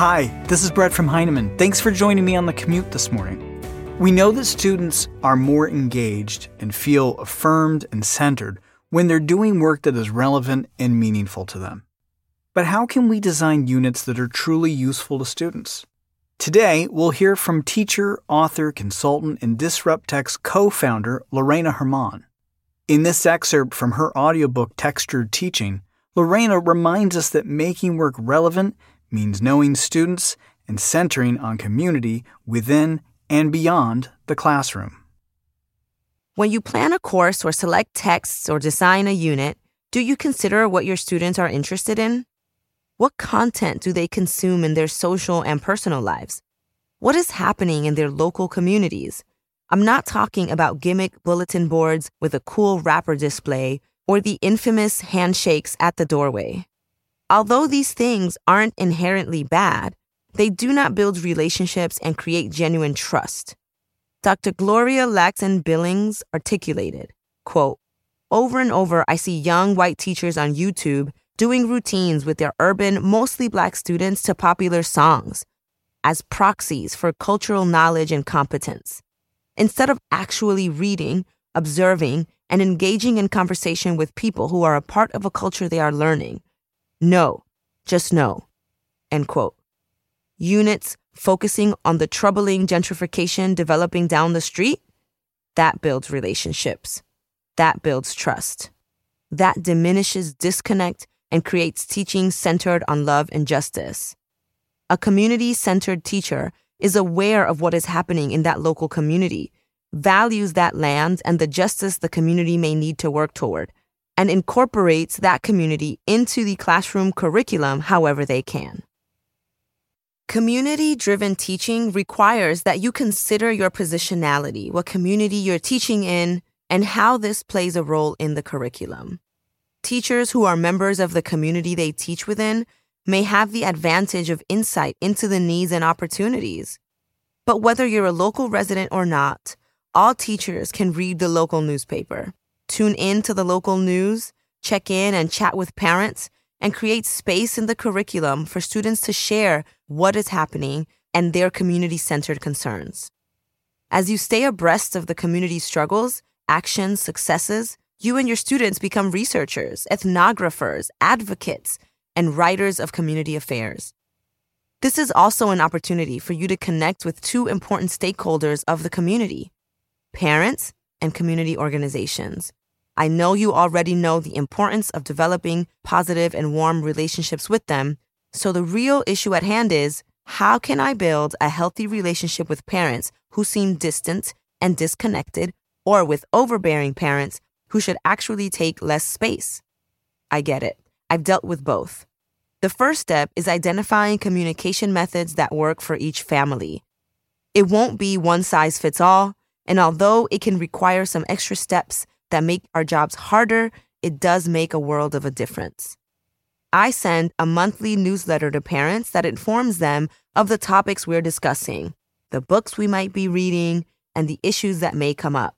Hi, this is Brett from Heinemann. Thanks for joining me on the commute this morning. We know that students are more engaged and feel affirmed and centered when they're doing work that is relevant and meaningful to them. But how can we design units that are truly useful to students? Today, we'll hear from teacher, author, consultant, and Disrupt DisruptTexts co founder, Lorena Gèrman. In this excerpt from her audiobook Textured Teaching, Lorena reminds us that making work relevant means knowing students and centering on community within and beyond the classroom. When you plan a course or select texts or design a unit, do you consider what your students are interested in? What content do they consume in their social and personal lives? What is happening in their local communities? I'm not talking about gimmick bulletin boards with a cool rapper display or the infamous handshakes at the doorway. Although these things aren't inherently bad, they do not build relationships and create genuine trust. Dr. Gloria Ladson Billings articulated, quote, Over and over, I see young white teachers on YouTube doing routines with their urban, mostly black students to popular songs as proxies for cultural knowledge and competence. Instead of actually reading, observing, and engaging in conversation with people who are a part of a culture they are learning. No, just no. End quote. Units focusing on the troubling gentrification developing down the street, that builds relationships. That builds trust. That diminishes disconnect and creates teaching centered on love and justice. A community centered teacher is aware of what is happening in that local community, values that land and the justice the community may need to work toward, and incorporates that community into the classroom curriculum however they can. Community driven teaching requires that you consider your positionality, what community you're teaching in, and how this plays a role in the curriculum. Teachers who are members of the community they teach within may have the advantage of insight into the needs and opportunities. But whether you're a local resident or not, all teachers can read the local newspaper, tune in to the local news, check in and chat with parents, and create space in the curriculum for students to share what is happening and their community centered concerns. As you stay abreast of the community struggles, actions, successes, you and your students become researchers, ethnographers, advocates, and writers of community affairs. This is also an opportunity for you to connect with two important stakeholders of the community parents and community organizations. I know you already know the importance of developing positive and warm relationships with them. So the real issue at hand is how can I build a healthy relationship with parents who seem distant and disconnected, or with overbearing parents who should actually take less space? I get it. I've dealt with both. The first step is identifying communication methods that work for each family. It won't be one size fits all, and although it can require some extra steps that make our jobs harder, it does make a world of a difference. I send a monthly newsletter to parents that informs them of the topics we're discussing, the books we might be reading, and the issues that may come up.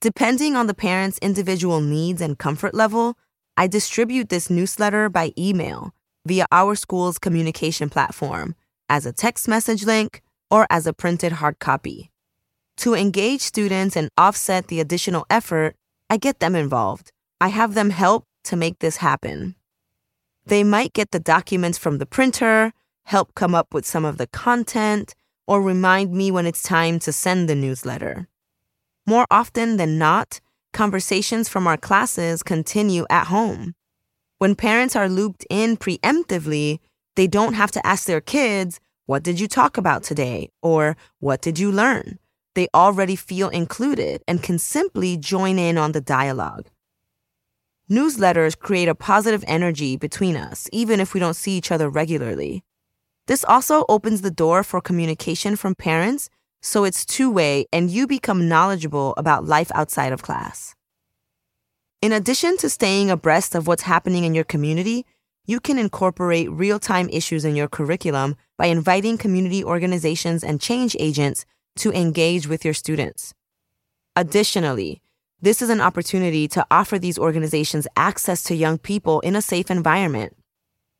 Depending on the parent's individual needs and comfort level, I distribute this newsletter by email via our school's communication platform as a text message link or as a printed hard copy. To engage students and offset the additional effort, I get them involved. I have them help to make this happen. They might get the documents from the printer, help come up with some of the content, or remind me when it's time to send the newsletter. More often than not, conversations from our classes continue at home. When parents are looped in preemptively, they don't have to ask their kids, What did you talk about today? or What did you learn? They already feel included and can simply join in on the dialogue. Newsletters create a positive energy between us, even if we don't see each other regularly. This also opens the door for communication from parents, so it's two way and you become knowledgeable about life outside of class. In addition to staying abreast of what's happening in your community, you can incorporate real time issues in your curriculum by inviting community organizations and change agents to engage with your students. Additionally, this is an opportunity to offer these organizations access to young people in a safe environment.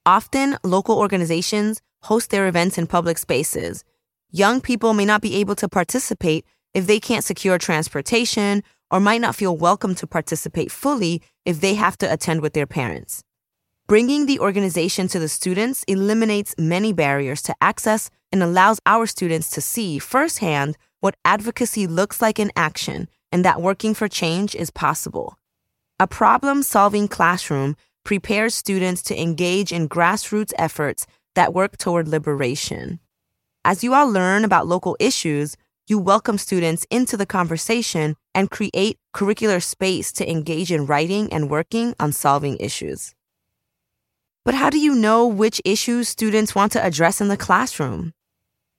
Often, local organizations host their events in public spaces. Young people may not be able to participate if they can't secure transportation or might not feel welcome to participate fully if they have to attend with their parents. Bringing the organization to the students eliminates many barriers to access and allows our students to see firsthand what advocacy looks like in action and that working for change is possible. A problem solving classroom prepares students to engage in grassroots efforts that work toward liberation. As you all learn about local issues, you welcome students into the conversation and create curricular space to engage in writing and working on solving issues. But how do you know which issues students want to address in the classroom?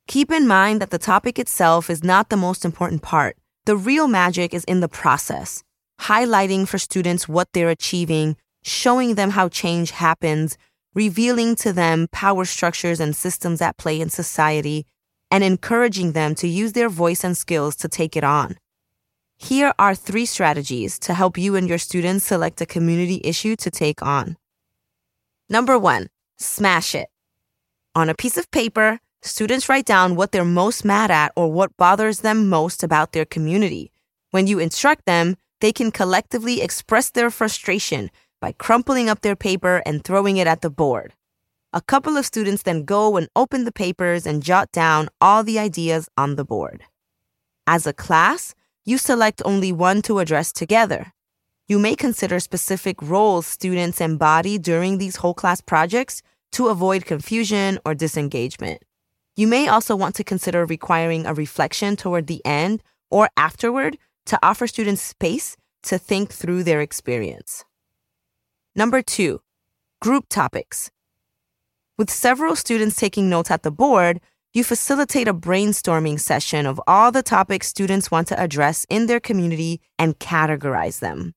Keep in mind that the topic itself is not the most important part. The real magic is in the process, highlighting for students what they're achieving, showing them how change happens, revealing to them power structures and systems at play in society, and encouraging them to use their voice and skills to take it on. Here are three strategies to help you and your students select a community issue to take on. Number one, smash it. On a piece of paper, students write down what they're most mad at or what bothers them most about their community. When you instruct them, they can collectively express their frustration by crumpling up their paper and throwing it at the board. A couple of students then go and open the papers and jot down all the ideas on the board. As a class, you select only one to address together. You may consider specific roles students embody during these whole class projects to avoid confusion or disengagement. You may also want to consider requiring a reflection toward the end or afterward to offer students space to think through their experience. Number two, group topics. With several students taking notes at the board, you facilitate a brainstorming session of all the topics students want to address in their community and categorize them.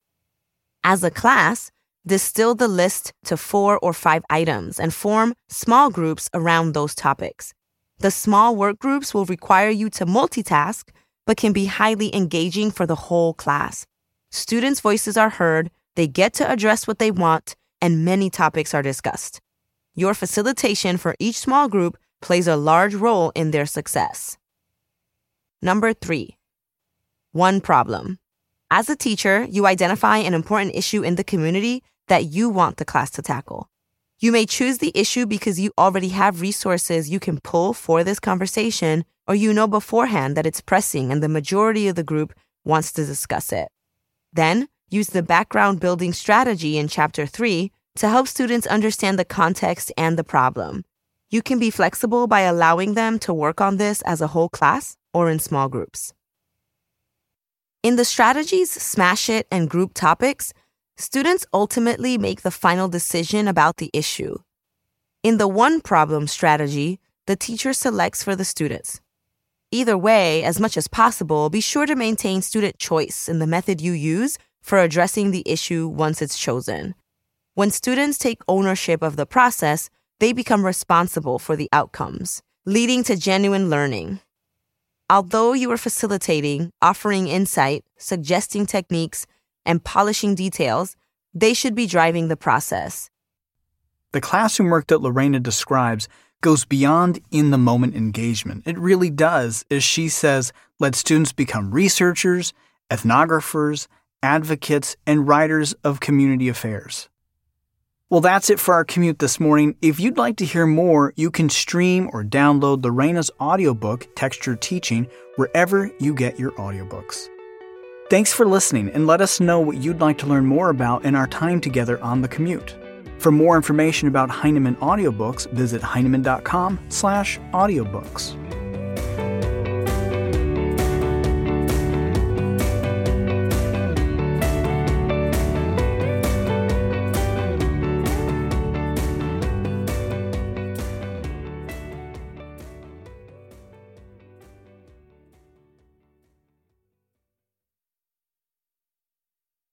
As a class, distill the list to four or five items and form small groups around those topics. The small work groups will require you to multitask, but can be highly engaging for the whole class. Students' voices are heard, they get to address what they want, and many topics are discussed. Your facilitation for each small group plays a large role in their success. Number three, one problem. As a teacher, you identify an important issue in the community that you want the class to tackle. You may choose the issue because you already have resources you can pull for this conversation, or you know beforehand that it's pressing and the majority of the group wants to discuss it. Then, use the background building strategy in Chapter 3 to help students understand the context and the problem. You can be flexible by allowing them to work on this as a whole class or in small groups. In the strategies, smash it, and group topics, students ultimately make the final decision about the issue. In the one problem strategy, the teacher selects for the students. Either way, as much as possible, be sure to maintain student choice in the method you use for addressing the issue once it's chosen. When students take ownership of the process, they become responsible for the outcomes, leading to genuine learning. Although you are facilitating, offering insight, suggesting techniques, and polishing details, they should be driving the process. The classroom work that Lorena describes goes beyond in the moment engagement. It really does, as she says, let students become researchers, ethnographers, advocates, and writers of community affairs. Well, that's it for our commute this morning. If you'd like to hear more, you can stream or download Lorena's audiobook, Textured Teaching, wherever you get your audiobooks. Thanks for listening and let us know what you'd like to learn more about in our time together on the commute. For more information about Heinemann audiobooks, visit heinemann.com slash audiobooks.